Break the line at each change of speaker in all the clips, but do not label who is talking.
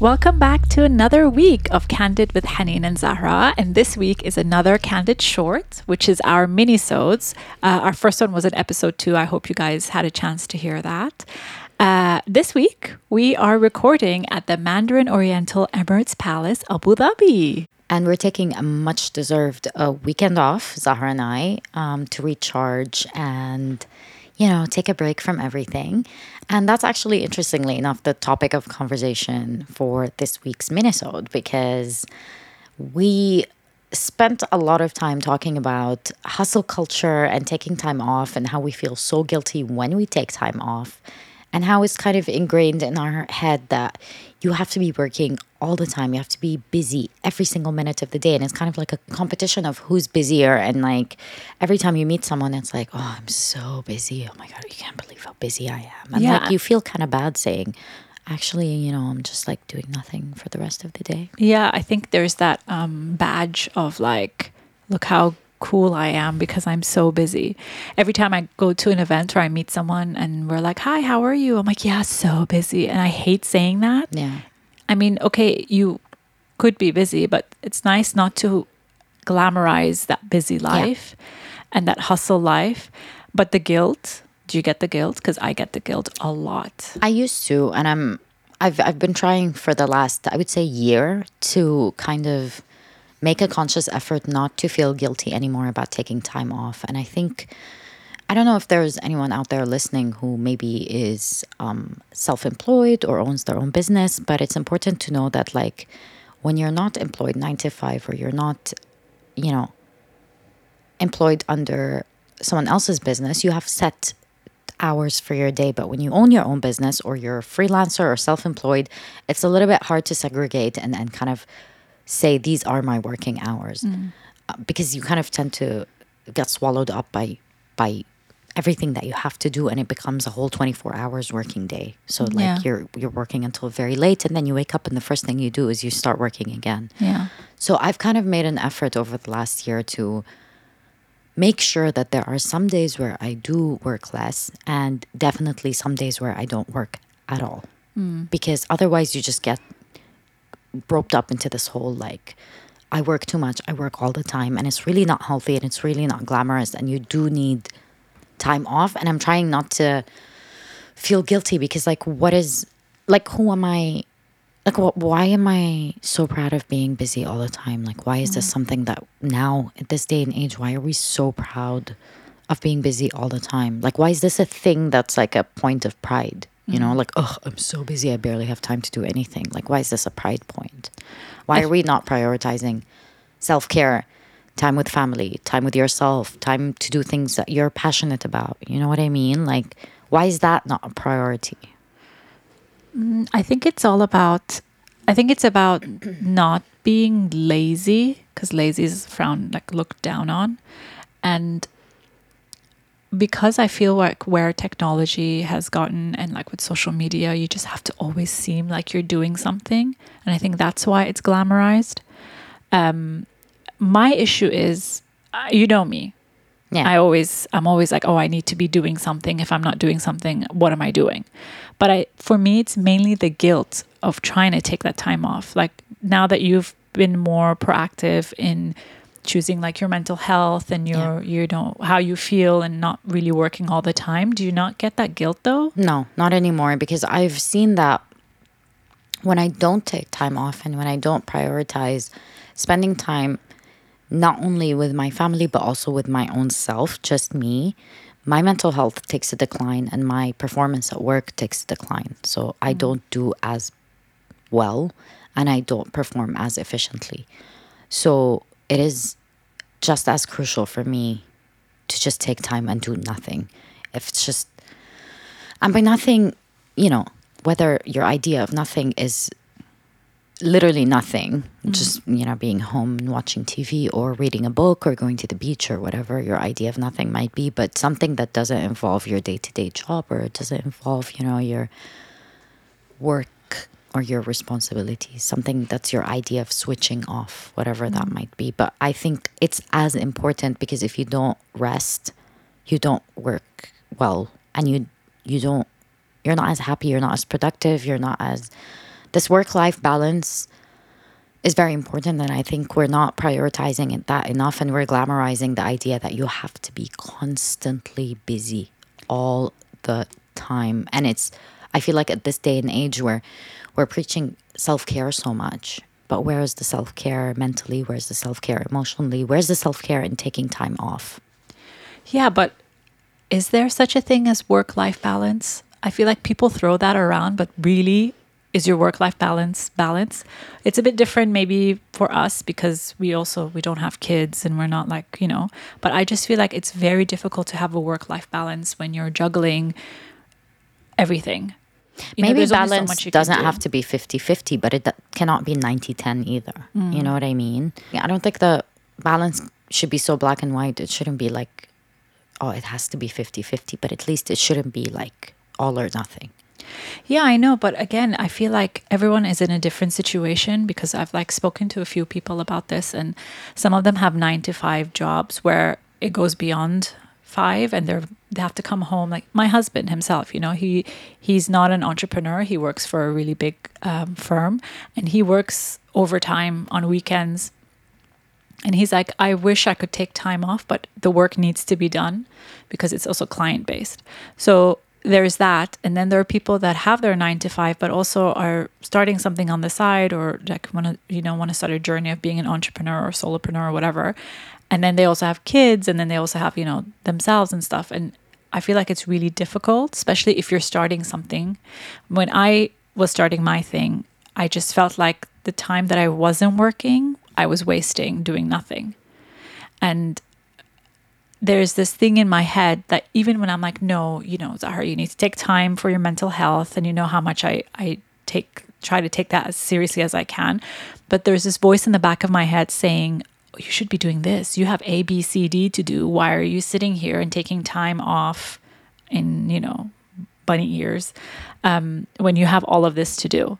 Welcome back to another week of Candid with Haneen and Zahra. And this week is another Candid Short, which is our mini-sodes. Uh, our first one was in episode two. I hope you guys had a chance to hear that. Uh, this week, we are recording at the Mandarin Oriental Emirates Palace, Abu Dhabi.
And we're taking a much deserved uh, weekend off, Zahra and I, um, to recharge and, you know, take a break from everything. And that's actually, interestingly enough, the topic of conversation for this week's minisode because we spent a lot of time talking about hustle culture and taking time off and how we feel so guilty when we take time off and how it's kind of ingrained in our head that you have to be working all the time. You have to be busy every single minute of the day. And it's kind of like a competition of who's busier. And like every time you meet someone, it's like, oh, I'm so busy. Oh my God, you can't believe how busy I am. And
Yeah.
like you feel kind of bad saying, actually, you know, I'm just like doing nothing for the rest of the day.
Yeah, I think there's that um, badge of like, look how cool I am because I'm so busy. Every time I go to an event or I meet someone and we're like, hi, how are you? I'm like, yeah, so busy. And I hate saying that.
Yeah.
I mean, okay, you could be busy, but it's nice not to glamorize that busy life and that hustle life. But the guilt, do you get the guilt? Because I get the guilt a lot.
I used to, and I'm I've I've been trying for the last I would say year to kind of make a conscious effort not to feel guilty anymore about taking time off. And I think I don't know if there's anyone out there listening who maybe is um, self-employed or owns their own business, but it's important to know that like when you're not employed nine to five or you're not, you know, employed under someone else's business, you have set hours for your day. But when you own your own business or you're a freelancer or self employed, it's a little bit hard to segregate and, and kind of say, these are my working hours. Uh, because you kind of tend to get swallowed up by, by, everything that you have to do and it becomes a whole 24 hours working day so like
Yeah.
you're you're working until very late and then you wake up and the first thing you do is you start working again
Yeah.
so I've kind of made an effort over the last year to make sure that there are some days where I do work less and definitely some days where I don't work at all. Because otherwise you just get roped up into this whole like I work too much, I work all the time and it's really not healthy and it's really not glamorous and you do need time off and I'm trying not to feel guilty because like what is like who am I like wh- why am i so proud of being busy all the time? Like why is this mm-hmm. something that now at this day and age why are we so proud of being busy all the time? Like why is this a thing that's like a point of pride you know mm. like oh i'm so busy i barely have time to do anything. Like why is this a pride point? Why are we not prioritizing self-care time with family time with yourself time to do things that you're passionate about? You know what i mean? Like why is that not a priority?
Mm, I think it's all about I think it's about not being lazy because lazy is frowned like looked down on and because I feel like where technology has gotten and like with social media you just have to always seem like you're doing something and I think that's why it's glamorized um my issue is uh, you know me
yeah
I always I'm always like, oh, I need to be doing something. If I'm not doing something, what am I doing? But I for me it's mainly the guilt of trying to take that time off. Like now that you've been more proactive in choosing like your mental health and your you know how you feel and not really working all the time, do you not get that guilt though?
No, not anymore because I've seen that when I don't take time off and when I don't prioritize spending time not only with my family but also with my own self, just me, my mental health takes a decline and my performance at work takes a decline. So I mm. don't do as well and I don't perform as efficiently. So it is just as crucial for me to just take time and do nothing. If it's just and by nothing, you know, whether your idea of nothing is literally nothing, mm-hmm. just, you know, being home and watching TV or reading a book or going to the beach or whatever your idea of nothing might be, but something that doesn't involve your day to day job or it doesn't involve, you know, your work or your responsibilities, something that's your idea of switching off, whatever that mm. might be. But I think it's as important because if you don't rest, you don't work well. And you you don't you're not as happy, you're not as productive, you're not as this work life balance is very important. And i think we're not prioritizing it that enough and we're glamorizing the idea that you have to be constantly busy all the time. And it's i feel like at this day and age where we're preaching self-care so much but where is the self-care mentally where's the self-care emotionally where's the self-care in taking time off
Yeah, but is there such a thing as work life balance? I feel like people throw that around, but really, is your work life balance balance? It's a bit different maybe for us because we also we don't have kids and we're not like, you know, but I just feel like it's very difficult to have a work life balance when you're juggling everything. You
maybe
so
balance
can
doesn't
do.
have to be 50-50 but it cannot be 90-10 either
Mm.
you know what i mean i don't think the balance should be so black and white it shouldn't be like oh it has to be 50-50 but at least it shouldn't be like all or nothing
Yeah, I know, but again, I feel like everyone is in a different situation because I've like spoken to a few people about this and some of them have 9 to 5 jobs where it goes beyond 5 and they're they have to come home like my husband himself, you know, he he's not an entrepreneur, he works for a really big um, firm and he works overtime on weekends and he's like, I wish I could take time off, but the work needs to be done because it's also client based. So there's that. And then there are people that have their nine to five, but also are starting something on the side or like want to, you know, want to start a journey of being an entrepreneur or solopreneur or whatever. And then they also have kids and then they also have, you know, themselves and stuff. And I feel like it's really difficult, especially if you're starting something. When I was starting my thing, I just felt like the time that I wasn't working, I was wasting doing nothing. And there's this thing in my head that even when I'm like, no, you know, Zahra, you need to take time for your mental health, and you know how much I I take try to take that as seriously as I can, but there's this voice in the back of my head saying, "Oh, you should be doing this. You have A, B, C, D to do. Why are you sitting here and taking time off in you know bunny ears um, when you have all of this to do?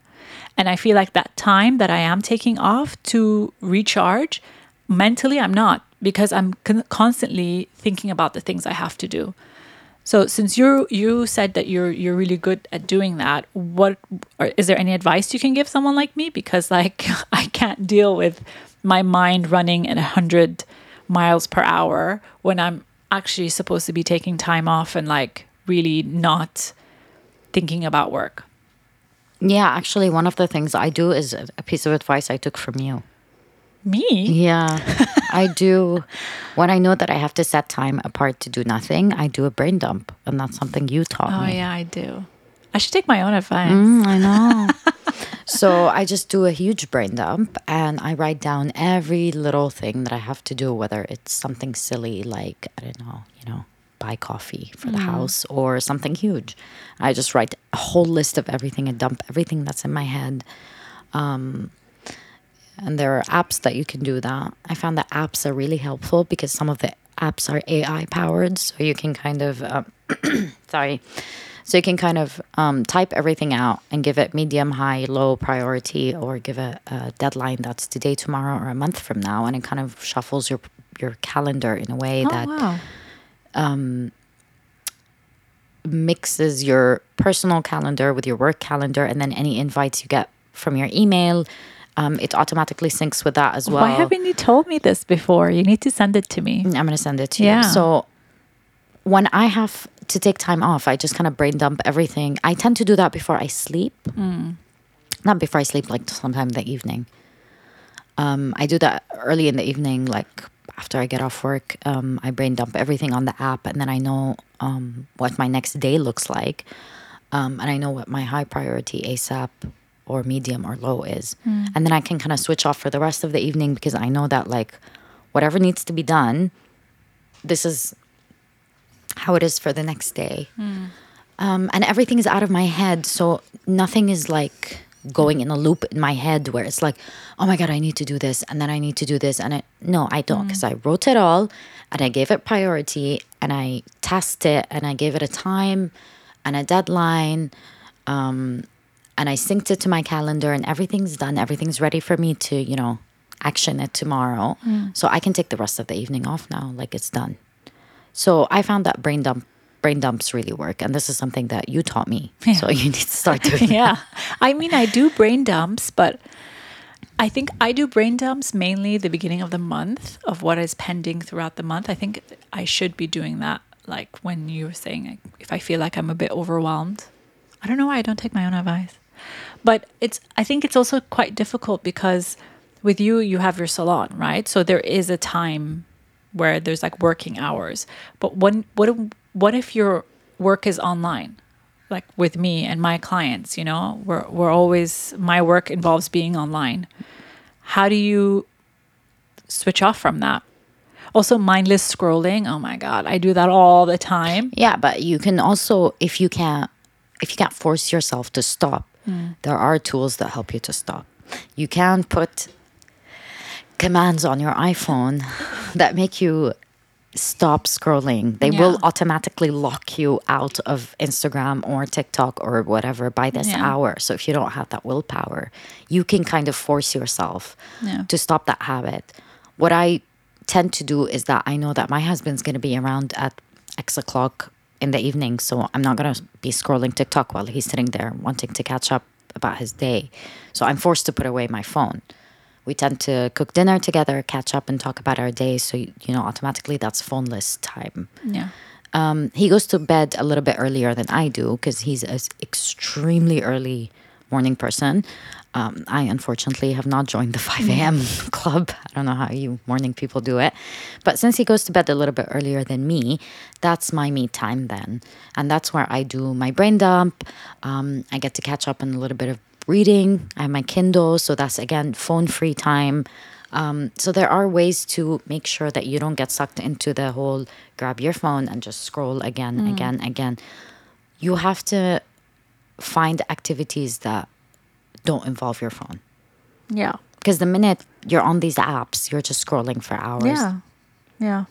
And I feel like that time that I am taking off to recharge, mentally, I'm not because I'm con- constantly thinking about the things I have to do. So since you you said that you're you're really good at doing that, what or is there any advice you can give someone like me? Because like I can't deal with my mind running at hundred miles per hour when I'm actually supposed to be taking time off and like really not thinking about work.
yeah actually one of the things i do is a a piece of advice i took from you
Me?
yeah i do when i know that i have to set time apart to do nothing i do a brain dump and that's something you taught
Oh
me Oh
yeah, I do. I should take my own advice.
Mm, I know. so I just do a huge brain dump and I write down every little thing that I have to do, whether it's something silly like, I don't know, you know, buy coffee for the house or something huge. I just write a whole list of everything and dump everything that's in my head. Um, and there are apps that you can do that. I found that apps are really helpful because some of the apps are AI powered. So you can kind of, um, sorry. So you can kind of um, type everything out and give it medium, high, low priority, or give a, a deadline that's today, tomorrow, or a month from now, and it kind of shuffles your your calendar in a way
Oh
that
wow.
mixes your personal calendar with your work calendar, and then any invites you get from your email, um, it automatically syncs with that as well.
Why haven't you told me this before? You need to send it to me.
I'm gonna send it to
Yeah.
you. So when I have to take time off, I just kind of brain dump everything. I tend to do that before I sleep. Not before I sleep, like sometime in the evening. Um, I do that early in the evening, like after I get off work. Um, I brain dump everything on the app, and then I know um, what my next day looks like, um, and I know what my high priority ASAP or medium or low is, and then I can kind of switch off for the rest of the evening because I know that like whatever needs to be done, this is how it is for the next day. Um, and everything is out of my head. So nothing is like going in a loop in my head where it's like, oh my God, I need to do this. And then I need to do this. And I, no, I don't. Because I wrote it all and I gave it priority and I tested it and I gave it a time and a deadline. Um, and I synced it to my calendar and everything's done. Everything's ready for me to, you know, action it tomorrow. So I can take the rest of the evening off now. Like it's done. So I found that brain dump brain dumps really work, and this is something that you taught me. So you need to start doing.
yeah. I mean, I do brain dumps, but I think I do brain dumps mainly the beginning of the month of what is pending throughout the month. I think I should be doing that like when you were saying like, if I feel like I'm a bit overwhelmed. I don't know why I don't take my own advice. But it's I think it's also quite difficult because with you you have your salon, right? So there is a time where there's like working hours. But when what what if your work is online? Like with me and my clients, you know, we're we're always my work involves being online. How do you switch off from that? Also mindless scrolling. Oh my god, I do that all the time.
Yeah, but you can also if you can't if you can't force yourself to stop, mm. there are tools that help you to stop. You can put commands on your iPhone that make you stop scrolling. They will automatically lock you out of Instagram or TikTok or whatever by this
Yeah.
hour. So if you don't have that willpower, you can kind of force yourself
Yeah.
to stop that habit. What I tend to do is that I know that my husband's going to be around at X o'clock in the evening. So I'm not going to be scrolling TikTok while he's sitting there wanting to catch up about his day. So I'm forced to put away my phone. We tend to cook dinner together, catch up, and talk about our day. So, you know, automatically that's phoneless time.
Yeah.
Um, he goes to bed a little bit earlier than I do because he's an extremely early morning person. Um, I unfortunately have not joined the 5 a.m. club. I don't know how you morning people do it. But since he goes to bed a little bit earlier than me, that's my me time then. And that's where I do my brain dump. Um, I get to catch up on a little bit of reading. I have my Kindle. So that's again phone free time. Um, so there are ways to make sure that you don't get sucked into the whole grab your phone and just scroll again, again, again. You have to find activities that don't involve your phone.
Yeah.
Because the minute you're on these apps, you're just scrolling for hours.
Yeah. Yeah.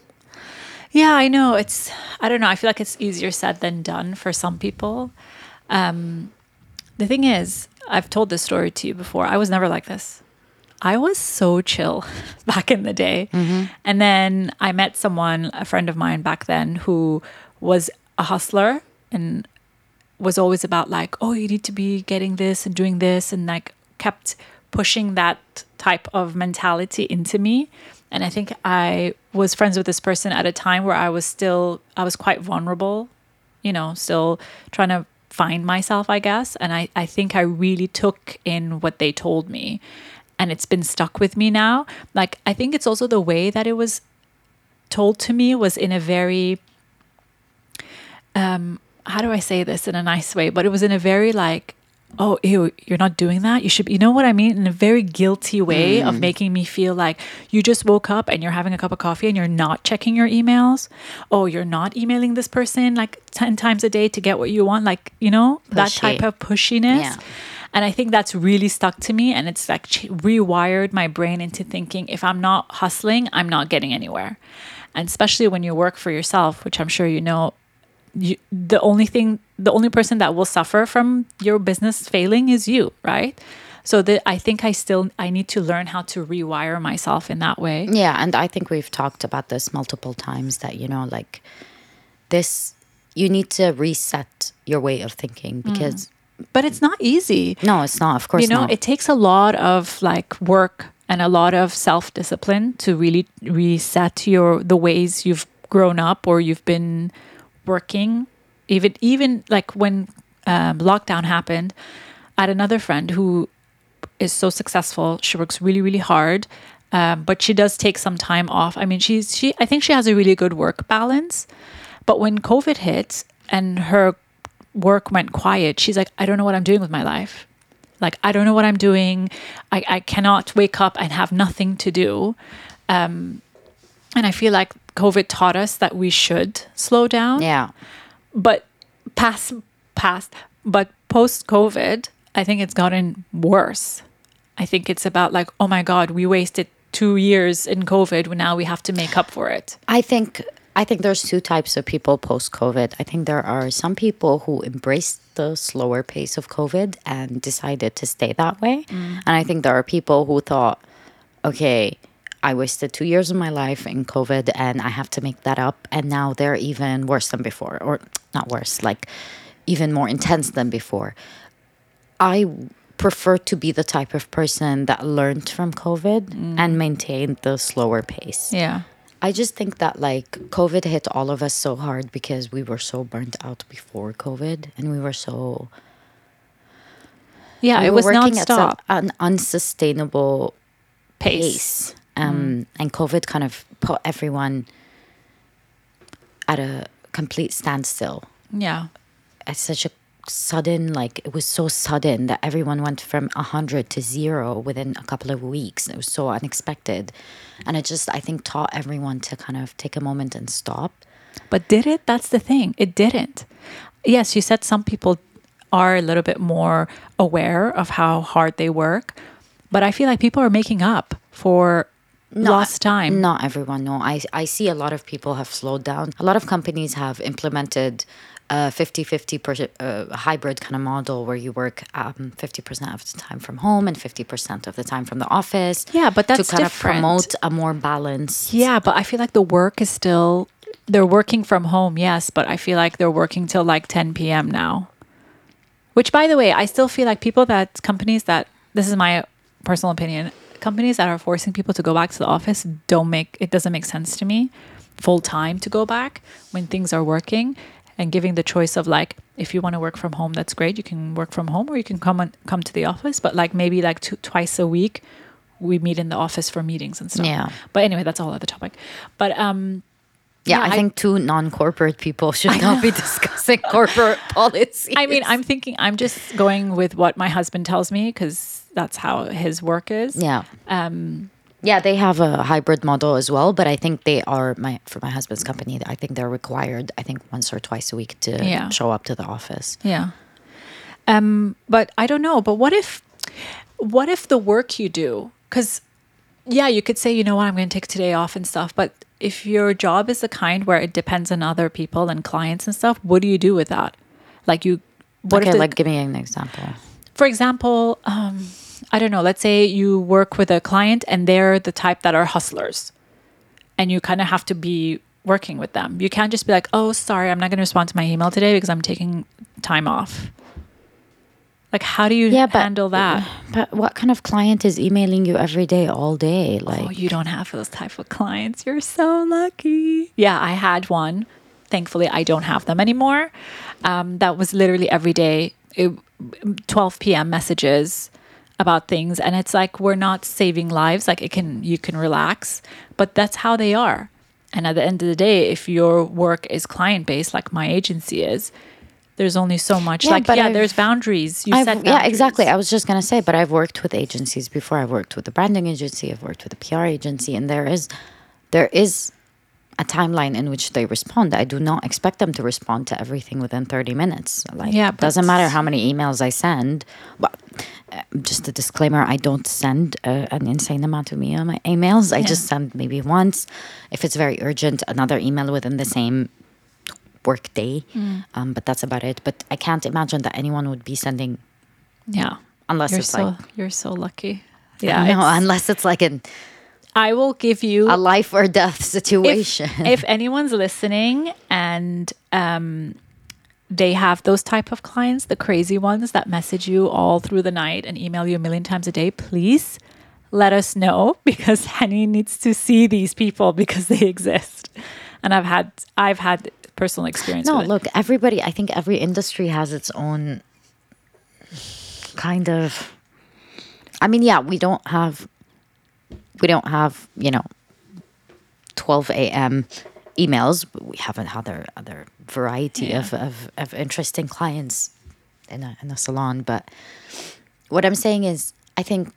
Yeah, I know. It's, I don't know. I feel like it's easier said than done for some people. Um, the thing is, I've told this story to you before. I was never like this. I was so chill back in the day. Mm-hmm. And then I met someone, a friend of mine back then, who was a hustler and was always about like, oh, you need to be getting this and doing this, and like kept pushing that type of mentality into me. And I think I was friends with this person at a time where I was still, I was quite vulnerable, you know, still trying to find myself, I guess. And I, I think I really took in what they told me. And it's been stuck with me now. Like, I think it's also the way that it was told to me was in a very um how do I say this in a nice way? But it was in a very like, oh, ew, you're not doing that. You should, be, you know what I mean? In a very guilty way of mm. making me feel like you just woke up and you're having a cup of coffee and you're not checking your emails. Oh, you're not emailing this person like 10 times a day to get what you want. Like, you know, that type of pushiness.
Yeah.
And I think that's really stuck to me. And it's like ch- rewired my brain into thinking if I'm not hustling, I'm not getting anywhere. And especially when you work for yourself, which I'm sure you know, you, the only thing, the only person that will suffer from your business failing is you, right? So that I think I still I need to learn how to rewire myself in that way.
Yeah, and I think we've talked about this multiple times that, you know, like this, you need to reset your way of thinking mm. because,
But it's not easy.
no, it's not, of course
you know,
not.
it takes a lot of like work and a lot of self discipline to really reset your the ways you've grown up or you've been working. Even even like when um, lockdown happened, I had another friend who is so successful. She works really really hard, um, but she does take some time off. I mean, she's she I think she has a really good work balance. But when COVID hit and her work went quiet, she's like, I don't know what I'm doing with my life. Like, I don't know what I'm doing. I, I cannot wake up and have nothing to do. Um, and I feel like COVID taught us that we should slow down.
yeah.
But past, past, but post COVID, I think it's gotten worse. I think it's about like, oh my God, we wasted two years in COVID. Now we have to make up for it.
I think I think there's two types of people post COVID. I think there are some people who embraced the slower pace of COVID and decided to stay that way. Mm. And I think there are people who thought, okay, I wasted two years of my life in COVID and I have to make that up. And now they're even worse than before, or not worse, like even more intense than before. I prefer to be the type of person that learned from COVID mm. and maintained the slower pace.
Yeah.
I just think that like COVID hit all of us so hard because we were so burnt out before COVID and we were so
Yeah,
we
it was
working at
nonstop
an unsustainable
pace.
pace. Um, And COVID kind of put everyone at a complete standstill.
Yeah.
At such a sudden, like it was so sudden that everyone went from 100 to zero within a couple of weeks. It was so unexpected. And it just, I think, taught everyone to kind of take a moment and stop.
But did it? That's the thing. It didn't. Yes, you said some people are a little bit more aware of how hard they work, but I feel like people are making up for lost time.
Not everyone, no. I, I see a lot of people have slowed down. A lot of companies have implemented a 50 50 uh, hybrid kind of model where you work um, 50% of the time from home and 50% of the time from the office.
Yeah, but that's
to kind
different.
of promote a more balance.
Yeah, but I feel like the work is still they're working from home, yes, but I feel like they're working till like 10 p.m. now. Which by the way, I still feel like people that companies that this is my personal opinion, companies that are forcing people to go back to the office don't make it doesn't make sense to me full time to go back when things are working and giving the choice of like if you want to work from home that's great you can work from home or you can come on, come to the office but like maybe like two, twice a week we meet in the office for meetings and stuff
Yeah.
but anyway that's a whole other topic but um
Yeah,
Yeah,
I,
I-
think two non corporate people should not be discussing corporate policy.
I mean, I'm thinking, I'm just going with what my husband tells me because that's how his work is.
Yeah.
Um,
Yeah, they have a hybrid model as well, but I think they are my for my husband's company. I think they're required. I think once or twice a week to
Yeah.
show up to the office.
yeah. Um, but I don't know. But what if, what if the work you do, because yeah, you could say, you know what, I'm going to take today off and stuff. But if your job is the kind where it depends on other people and clients and stuff, what do you do with that? Like you, what
okay,
if the,
like give me an example.
for example, um, I don't know, let's say you work with a client and they're the type that are hustlers and you kind of have to be working with them. You can't just be like, oh, sorry, I'm not going to respond to my email today because I'm taking time off. Like, how do you
Yeah, but-
handle that?
But what kind of client is emailing you every day, all day? Like,
Oh, you don't have those type of clients. You're so lucky. Yeah, I had one. Thankfully, I don't have them anymore. Um, that was literally every day, it, 12 p.m. messages about things, and it's like we're not saving lives. Like it can, you can relax, but that's how they are. And at the end of the day, if your work is client based, like my agency is, there's only so much.
Yeah,
like yeah,
I've-
there's boundaries. You
I've-
set
yeah, exactly. I was just gonna say, but I've worked with agencies before. I've worked with a branding agency. I've worked with a PR agency, and there is, there is, a timeline in which they respond. I do not expect them to respond to everything within thirty minutes. Like,
Yeah,
it doesn't matter how many emails I send. But uh, just a disclaimer: I don't send uh, an insane amount of me my emails. I just send maybe once. If it's very urgent, another email within the same work day.
Mm.
Um, but that's about it. But I can't imagine that anyone would be sending
Yeah,
unless
you're
it's
so
like
you're so lucky.
yeah,
Yeah,
no, unless it's like an,
I will give you
a life or death situation.
if, if anyone's listening and um, they have those type of clients, the crazy ones that message you all through the night and email you a million times a day, please let us know because Henny needs to see these people because they exist. And I've had I've had personal experience.
no, look, everybody. I think every industry has its own kind of. I mean, yeah, we don't have, we don't have you know, twelve a.m. emails, but we have another other variety of, of of interesting clients in a in a salon. But what I'm saying is, I think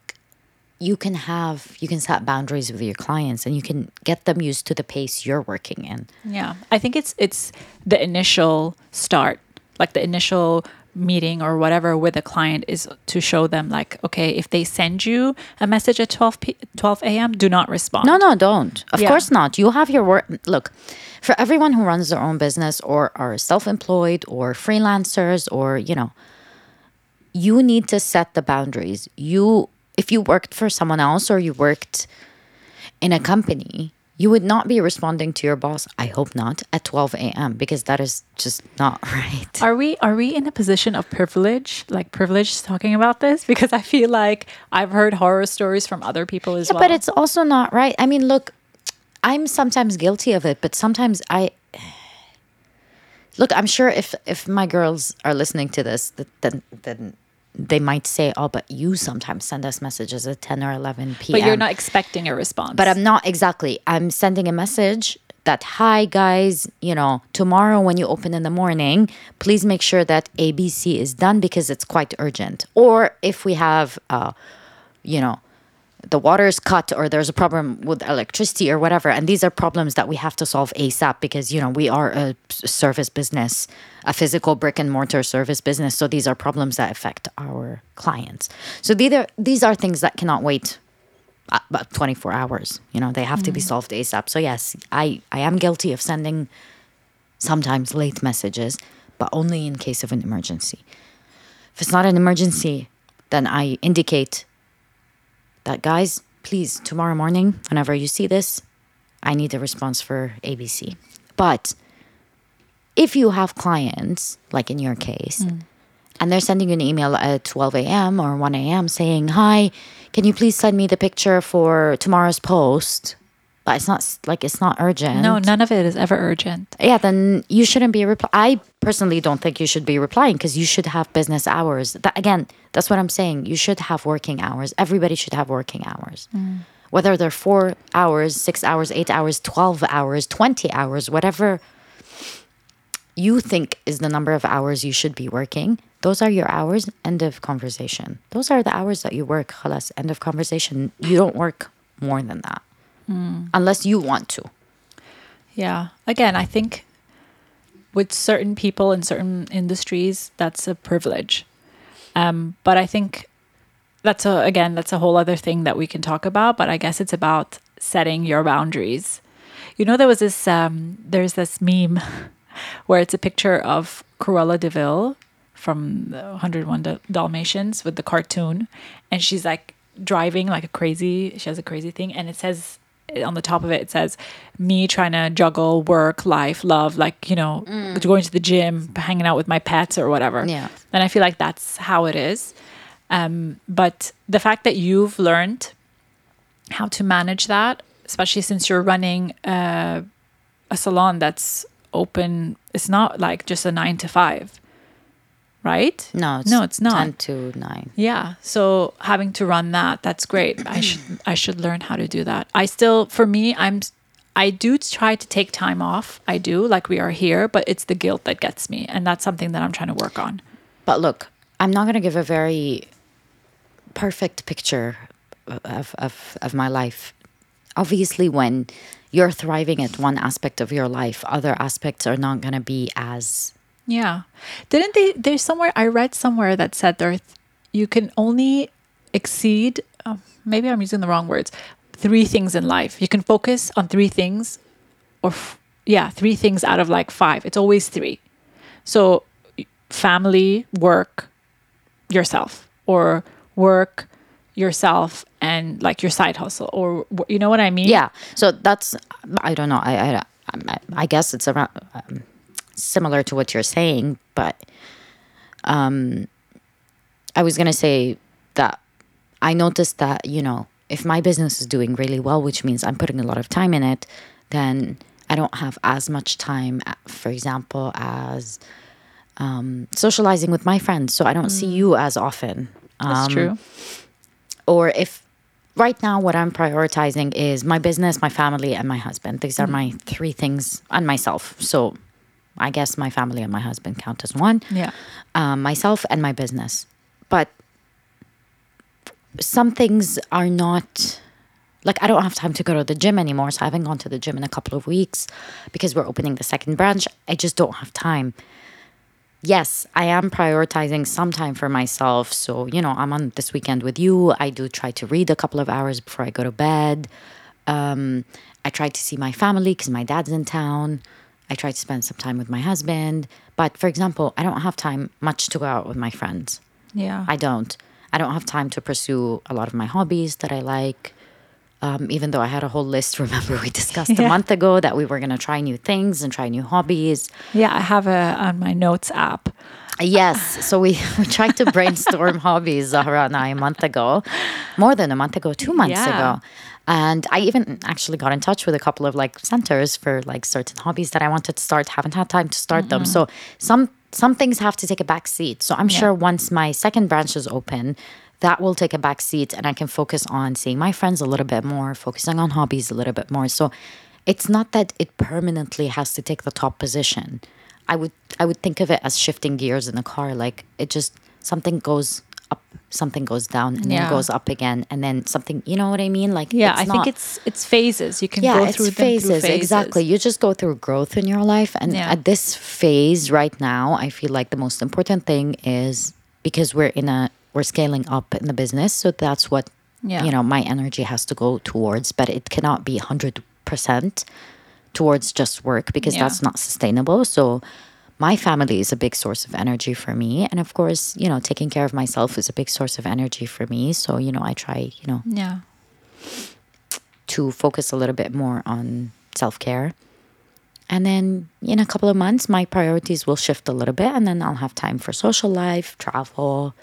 you can have you can set boundaries with your clients and you can get them used to the pace you're working in.
Yeah, I think it's it's the initial start, like the initial meeting or whatever with a client is to show them like, okay, if they send you a message at 12 p- 12 a.m., do not respond.
No, no, don't. Of
Yeah.
course not. You have your work. Look, for everyone who runs their own business or are self employed or freelancers or, you know, you need to set the boundaries. You, if you worked for someone else or you worked in a company, you would not be responding to your boss, I hope not, at 12 a.m. because that is just not right.
Are we are we in a position of privilege, like privilege talking about this? Because I feel like I've heard horror stories from other people as
Yeah,
well.
but it's also not right. I mean, look, I'm sometimes guilty of it, but sometimes I look. I'm sure if if my girls are listening to this, that then then they might say, "Oh, but you sometimes send us messages at 10 or 11 p.m."
but you're not expecting a response.
But I'm not exactly. I'm sending a message that, hi guys, you know, tomorrow when you open in the morning, please make sure that ABC is done because it's quite urgent. Or if we have, uh, you know, the water is cut or there's a problem with electricity or whatever, and these are problems that we have to solve ASAP because, you know, we are a service business, a physical brick and mortar service business. So these are problems that affect our clients. So these are, these are things that cannot wait uh, about 24 hours. You know they have to be solved asap so yes i i am guilty of sending sometimes late messages but only in case of an emergency. If it's not an emergency then i indicate that guys please tomorrow morning whenever you see this i need a response for abc but if you have clients like in your case mm. and they're sending you an email at 12 a.m. or 1 a.m. saying, Hi, can you please send me the picture for tomorrow's post? It's not like it's not urgent.
no, none of it is ever urgent.
Yeah, then you shouldn't be replying. I personally don't think you should be replying because you should have business hours. That, again, that's what I'm saying. You should have working hours. Everybody should have working hours. Mm. Whether they're four hours, six hours, eight hours, 12 hours, 20 hours, whatever you think is the number of hours you should be working, those are your hours. End of conversation. Those are the hours that you work. Khalas, end of conversation. You don't work more than that unless you want to.
Yeah. Again, I think with certain people in certain industries, that's a privilege. Um, but I think that's a again, that's a whole other thing that we can talk about. But I guess it's about setting your boundaries. You know, there was this um, there's this meme where it's a picture of Cruella de Vil from the 101 Dal- Dalmatians with the cartoon, and she's like driving like a crazy. She has a crazy thing, and it says on the top of it, it says me trying to juggle work, life, love, like you know, going to the gym, hanging out with my pets or whatever.
Yeah.
and I feel like that's how it is. Um, but the fact that you've learned how to manage that, especially since you're running uh, a salon that's open, it's not like just a nine to five, right?
No, it's
no, it's not.
10 to 9.
Yeah. So having to run that, that's great. I should I should learn how to do that. I still for me, I'm I do try to take time off. I do, like we are here, but it's the guilt that gets me. And that's something that I'm trying to work on.
But look, I'm not going to give a very perfect picture of, of, of my life. Obviously, when you're thriving at one aspect of your life, other aspects are not going to be as.
Yeah. Didn't they there's somewhere I read somewhere that said there you can only exceed oh, maybe I'm using the wrong words. Three things in life. You can focus on three things or f- yeah, three things out of like five. It's always three. So family, work, yourself or work yourself and like your side hustle or you know what I mean?
Yeah. So that's, I don't know. I, I, I, I guess it's around um, similar to what you're saying, but um, I was going to say that I noticed that, you know, if my business is doing really well, which means I'm putting a lot of time in it, then I don't have as much time, for example, as um, socializing with my friends. So I don't see you as often.
That's
Um,
true.
or if right now what I'm prioritizing is my business, my family, and my husband. These are my three things, and myself. So I guess my family and my husband count as one.
Yeah.
Um, myself and my business. But some things are not like I don't have time to go to the gym anymore. So I haven't gone to the gym in a couple of weeks because we're opening the second branch. I just don't have time yes, I am prioritizing some time for myself. So, you know, I'm on this weekend with you. I do try to read a couple of hours before I go to bed. Um, I try to see my family because my dad's in town. I try to spend some time with my husband. But for example, I don't have time much to go out with my friends.
Yeah.
I don't. I don't have time to pursue a lot of my hobbies that I like. Um, even though I had a whole list, remember we discussed a month ago that we were going to try new things and try new hobbies.
Yeah, I have a on my notes app.
Yes. So we, we tried to brainstorm hobbies, Zahra and I, a month ago, more than a month ago, two months
Yeah.
ago. And I even actually got in touch with a couple of like centers for like certain hobbies that I wanted to start, haven't had time to start them. Mm-hmm. So some some things have to take a back seat. So I'm sure once my second branch is open, that will take a back seat and I can focus on seeing my friends a little bit more, focusing on hobbies a little bit more. So it's not that it permanently has to take the top position. I would I would think of it as shifting gears in a car. Like it just something goes up, something goes down, and
Yeah.
then goes up again, and then something. You know what I mean? Like
Yeah,
it's
I think it's it's phases. You can
yeah,
go
it's
through them
phases,
through phases.
exactly. You just go through growth in your life, and
Yeah.
at this phase right now, I feel like the most important thing is because we're in a we're scaling up in the business, so that's what
Yeah.
you know my energy has to go towards, but it cannot be hundred percent towards just work because
Yeah.
that's not sustainable. So my family is a big source of energy for me and of course you know taking care of myself is a big source of energy for me so you know i try you know
Yeah.
to focus a little bit more on self-care and then in a couple of months my priorities will shift a little bit and then i'll have time for social life travel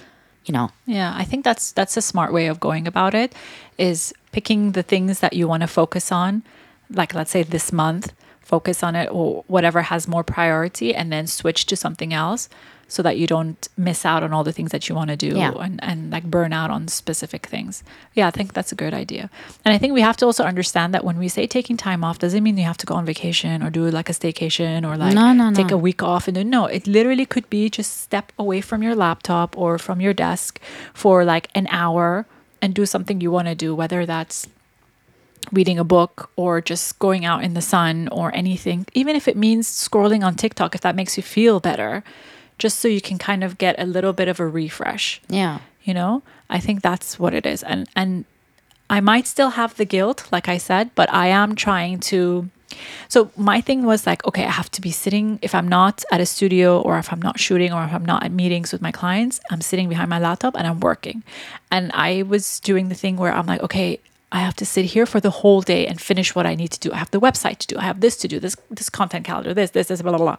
you know
Yeah, I think that's that's a smart way of going about it is picking the things that you want to focus on. Like let's say this month, focus on it or whatever has more priority and then switch to something else so that you don't miss out on all the things that you want to do
Yeah.
and, and like burn out on specific things. Yeah, I think that's a good idea. And I think we have to also understand that when we say taking time off doesn't mean you have to go on vacation or do like a staycation or like
No, no,
take
no.
a week off and do no it literally could be just step away from your laptop or from your desk for like an hour and do something you want to do whether that's reading a book or just going out in the sun or anything even if it means scrolling on TikTok if that makes you feel better just so you can kind of get a little bit of a refresh.
Yeah.
You know i think that's what it is. And and i might still have the guilt like i said but i am trying to so my thing was like okay i have to be sitting if i'm not at a studio or if i'm not shooting or if i'm not at meetings with my clients i'm sitting behind my laptop and i'm working. And i was doing the thing where i'm like okay I have to sit here for the whole day and finish what I need to do. I have the website to do. I have this to do. This this content calendar. This this this blah blah blah.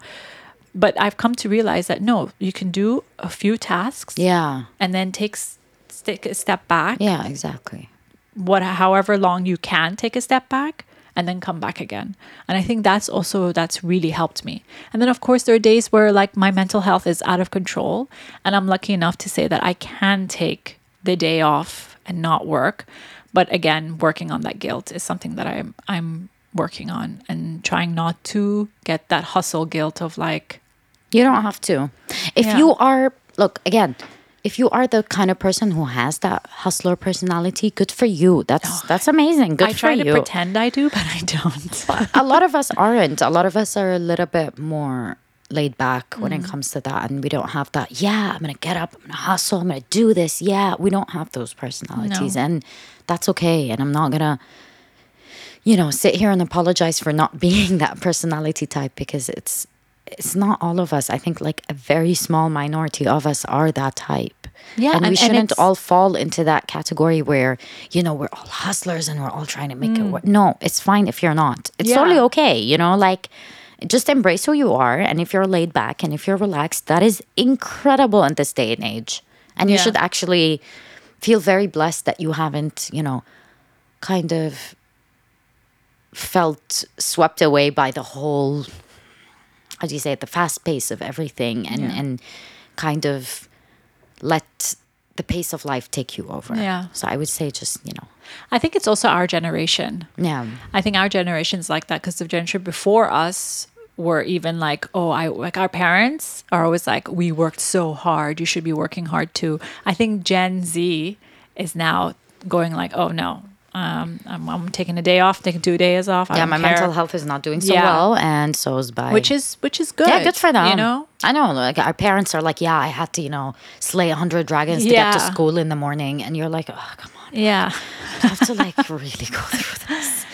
But I've come to realize that no, you can do a few tasks
yeah
and then takes take a step back
yeah exactly
what however long you can take a step back and then come back again and i think that's also that's really helped me and then of course there are days where like my mental health is out of control and i'm lucky enough to say that i can take the day off and not work but again working on that guilt is something that i'm i'm working on and trying not to get that hustle guilt of like
You don't have to. If
Yeah.
you are, look, again, if you are the kind of person who has that hustler personality, good for you. That's that's amazing. Good
i
for
try to pretend i do but i don't
a lot of us aren't. A lot of us are a little bit more laid back when
Mm.
it comes to that. And we don't have that, yeah, I'm going to get up, I'm going to hustle, I'm going to do this. Yeah, we don't have those personalities.
No.
And that's okay. And I'm not going to, you know, sit here and apologize for not being that personality type because it's, it's not all of us. I think like a very small minority of us are that type.
Yeah,
and, we
and- and
shouldn't
it's-
all fall into that category where you know we're all hustlers and we're all trying to make it work. No, it's fine if you're not. It's
Mm. Yeah.
totally okay. You know, like just embrace who you are, and if you're laid back and if you're relaxed, that is incredible in this day and age. And you should actually feel very blessed that you haven't, you know, kind of felt swept away by the whole how do you say it the fast pace of everything and
Yeah.
and kind of let the pace of life take you over
Yeah.
so i would say just you know
i think it's also our generation
yeah
I think our generation's like that because the generation before us were even like, oh, I like our parents are always like, we worked so hard. You should be working hard too. I think Gen Z is now going like, oh no, um, I'm, I'm taking a day off, taking two days off. I
yeah my
care.
mental health is not doing so
Yeah.
well and so is by
which is which is good.
yeah good for them
You know,
i know like our parents are like yeah i had to you know slay 100 dragons to get to school in the morning and you're like oh come on
yeah,
i have to like really go through this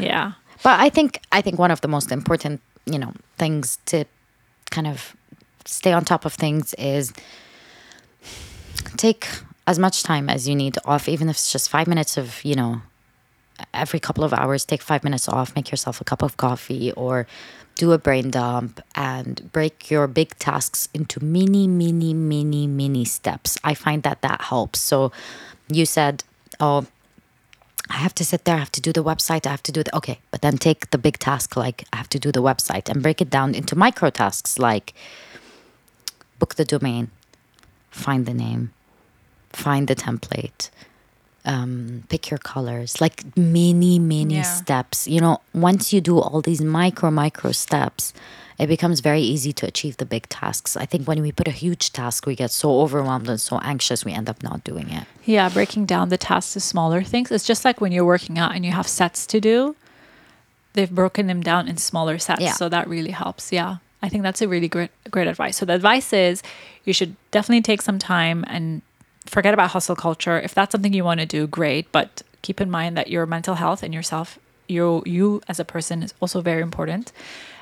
yeah,
But I think I think one of the most important, you know, things to kind of stay on top of things is take as much time as you need off, even if it's just five minutes of, you know, every couple of hours, take five minutes off, make yourself a cup of coffee, or do a brain dump and break your big tasks into mini, mini, mini, mini steps. I find that that helps. So you said, oh, I have to sit there, I have to do the website, I have to do the okay, but then take the big task like I have to do the website and break it down into micro tasks like book the domain, find the name, find the template, um, pick your colors, like many, many
Yeah.
steps. You know, once you do all these micro, micro steps, it becomes very easy to achieve the big tasks. I think when we put a huge task, we get so overwhelmed and so anxious, we end up not doing it.
Yeah, breaking down the tasks to smaller things. It's just like when you're working out and you have sets to do. They've broken them down in smaller sets,
Yeah.
so that really helps. Yeah, I think that's a really great great advice. So the advice is you should definitely take some time and forget about hustle culture. If that's something you want to do, great, but keep in mind that your mental health and yourself, you you as a person is also very important.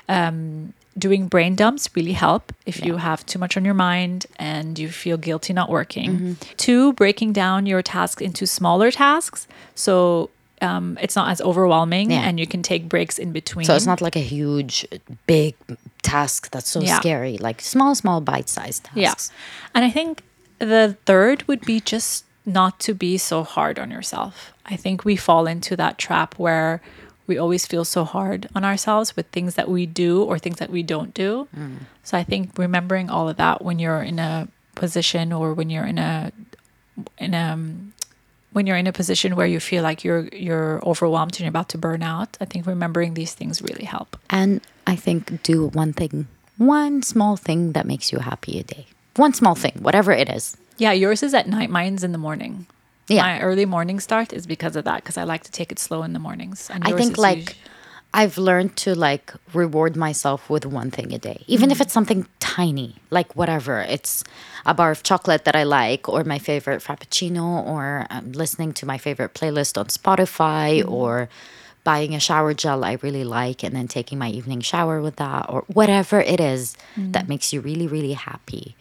Um, doing brain dumps really help if you have too much on your mind and you feel guilty not working.
Mm-hmm.
Two, breaking down your tasks into smaller tasks. So um, it's not as overwhelming
Yeah.
and you can take breaks in between.
So it's not like a huge, big task that's so
Yeah.
scary. Like small, small, bite-sized tasks.
Yeah. And I think the third would be just not to be so hard on yourself. I think we fall into that trap where we always feel so hard on ourselves with things that we do or things that we don't do. So I think remembering all of that when you're in a position or when you're in a in a when you're in a position where you feel like you're you're overwhelmed and you're about to burn out, I think remembering these things really help.
And I think do one thing, one small thing that makes you happy a day. One small thing, whatever it is.
Yeah, yours is at night, mine's in the morning.
Yeah.
My early morning start is because of that, because I like to take it slow in the mornings. And
I think like I've learned to like reward myself with one thing a day, even if it's something tiny, like whatever. It's a bar of chocolate that I like, or my favorite frappuccino, or um, listening to my favorite playlist on Spotify, or buying a shower gel I really like, and then taking my evening shower with that, or whatever it is that makes you really, really happy.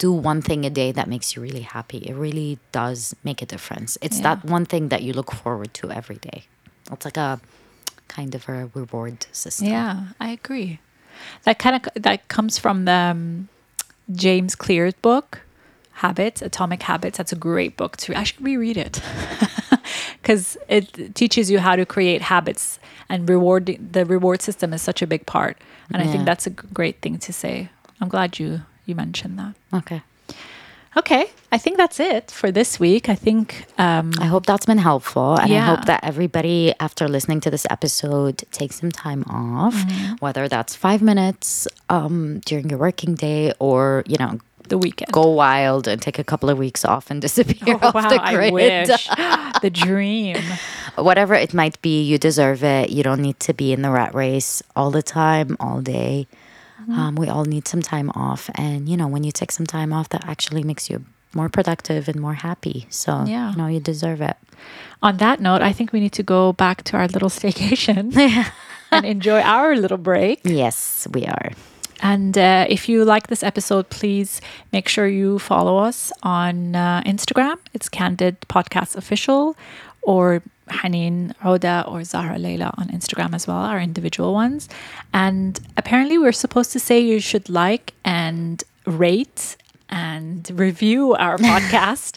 Do one thing a day that makes you really happy. It really does make a difference. It's
Yeah.
that one thing that you look forward to every day. It's like a kind of a reward system.
yeah, I agree. That kind of that comes from the um, James Clear's book, Habits, Atomic Habits. That's a great book too. I should reread it because it teaches you how to create habits and reward. The reward system is such a big part, and I think that's a great thing to say. I'm glad you you mentioned that.
Okay.
Okay, I think that's it for this week. I think um,
I hope that's been helpful. And I hope that everybody, after listening to this episode, takes some time off,
Mm-hmm.
whether that's five minutes um, during your working day or, you know,
the weekend.
go wild and take a couple of weeks off and disappear
Oh,
off
wow,
the
I
grid.
wish. the dream.
Whatever it might be, you deserve it. You don't need to be in the rat race all the time, all day.
Mm-hmm.
Um, we all need some time off. And, you know, when you take some time off, that actually makes you more productive and more happy. So,
Yeah.
you know, you deserve it.
On that note, I think we need to go back to our little staycation and enjoy our little break.
Yes, we are.
And uh, if you like this episode, please make sure you follow us on uh, Instagram. It's Candid Podcast Official or Haneen Odeh or Zahra Lyla on Instagram as well, our individual ones. And apparently, we're supposed to say you should like and rate and review our podcast.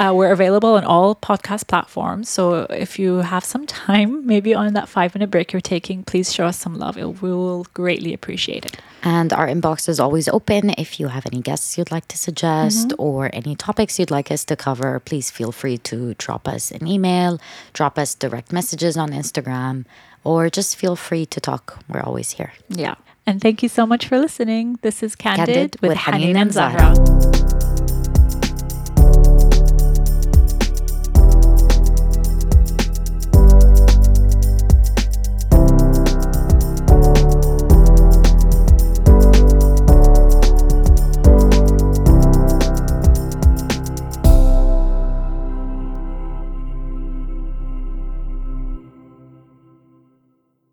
uh, we're available on all podcast platforms. So if you have some time, maybe on that five minute break you're taking, please show us some love. It, we will greatly appreciate it.
And our inbox is always open. If you have any guests you'd like to suggest
Mm-hmm.
or any topics you'd like us to cover, please feel free to drop us an email, drop us direct messages on Instagram, or just feel free to talk. We're always here.
Yeah. And thank you so much for listening. This is Candid,
Candid
with,
with Haneen
and
and
Zahra.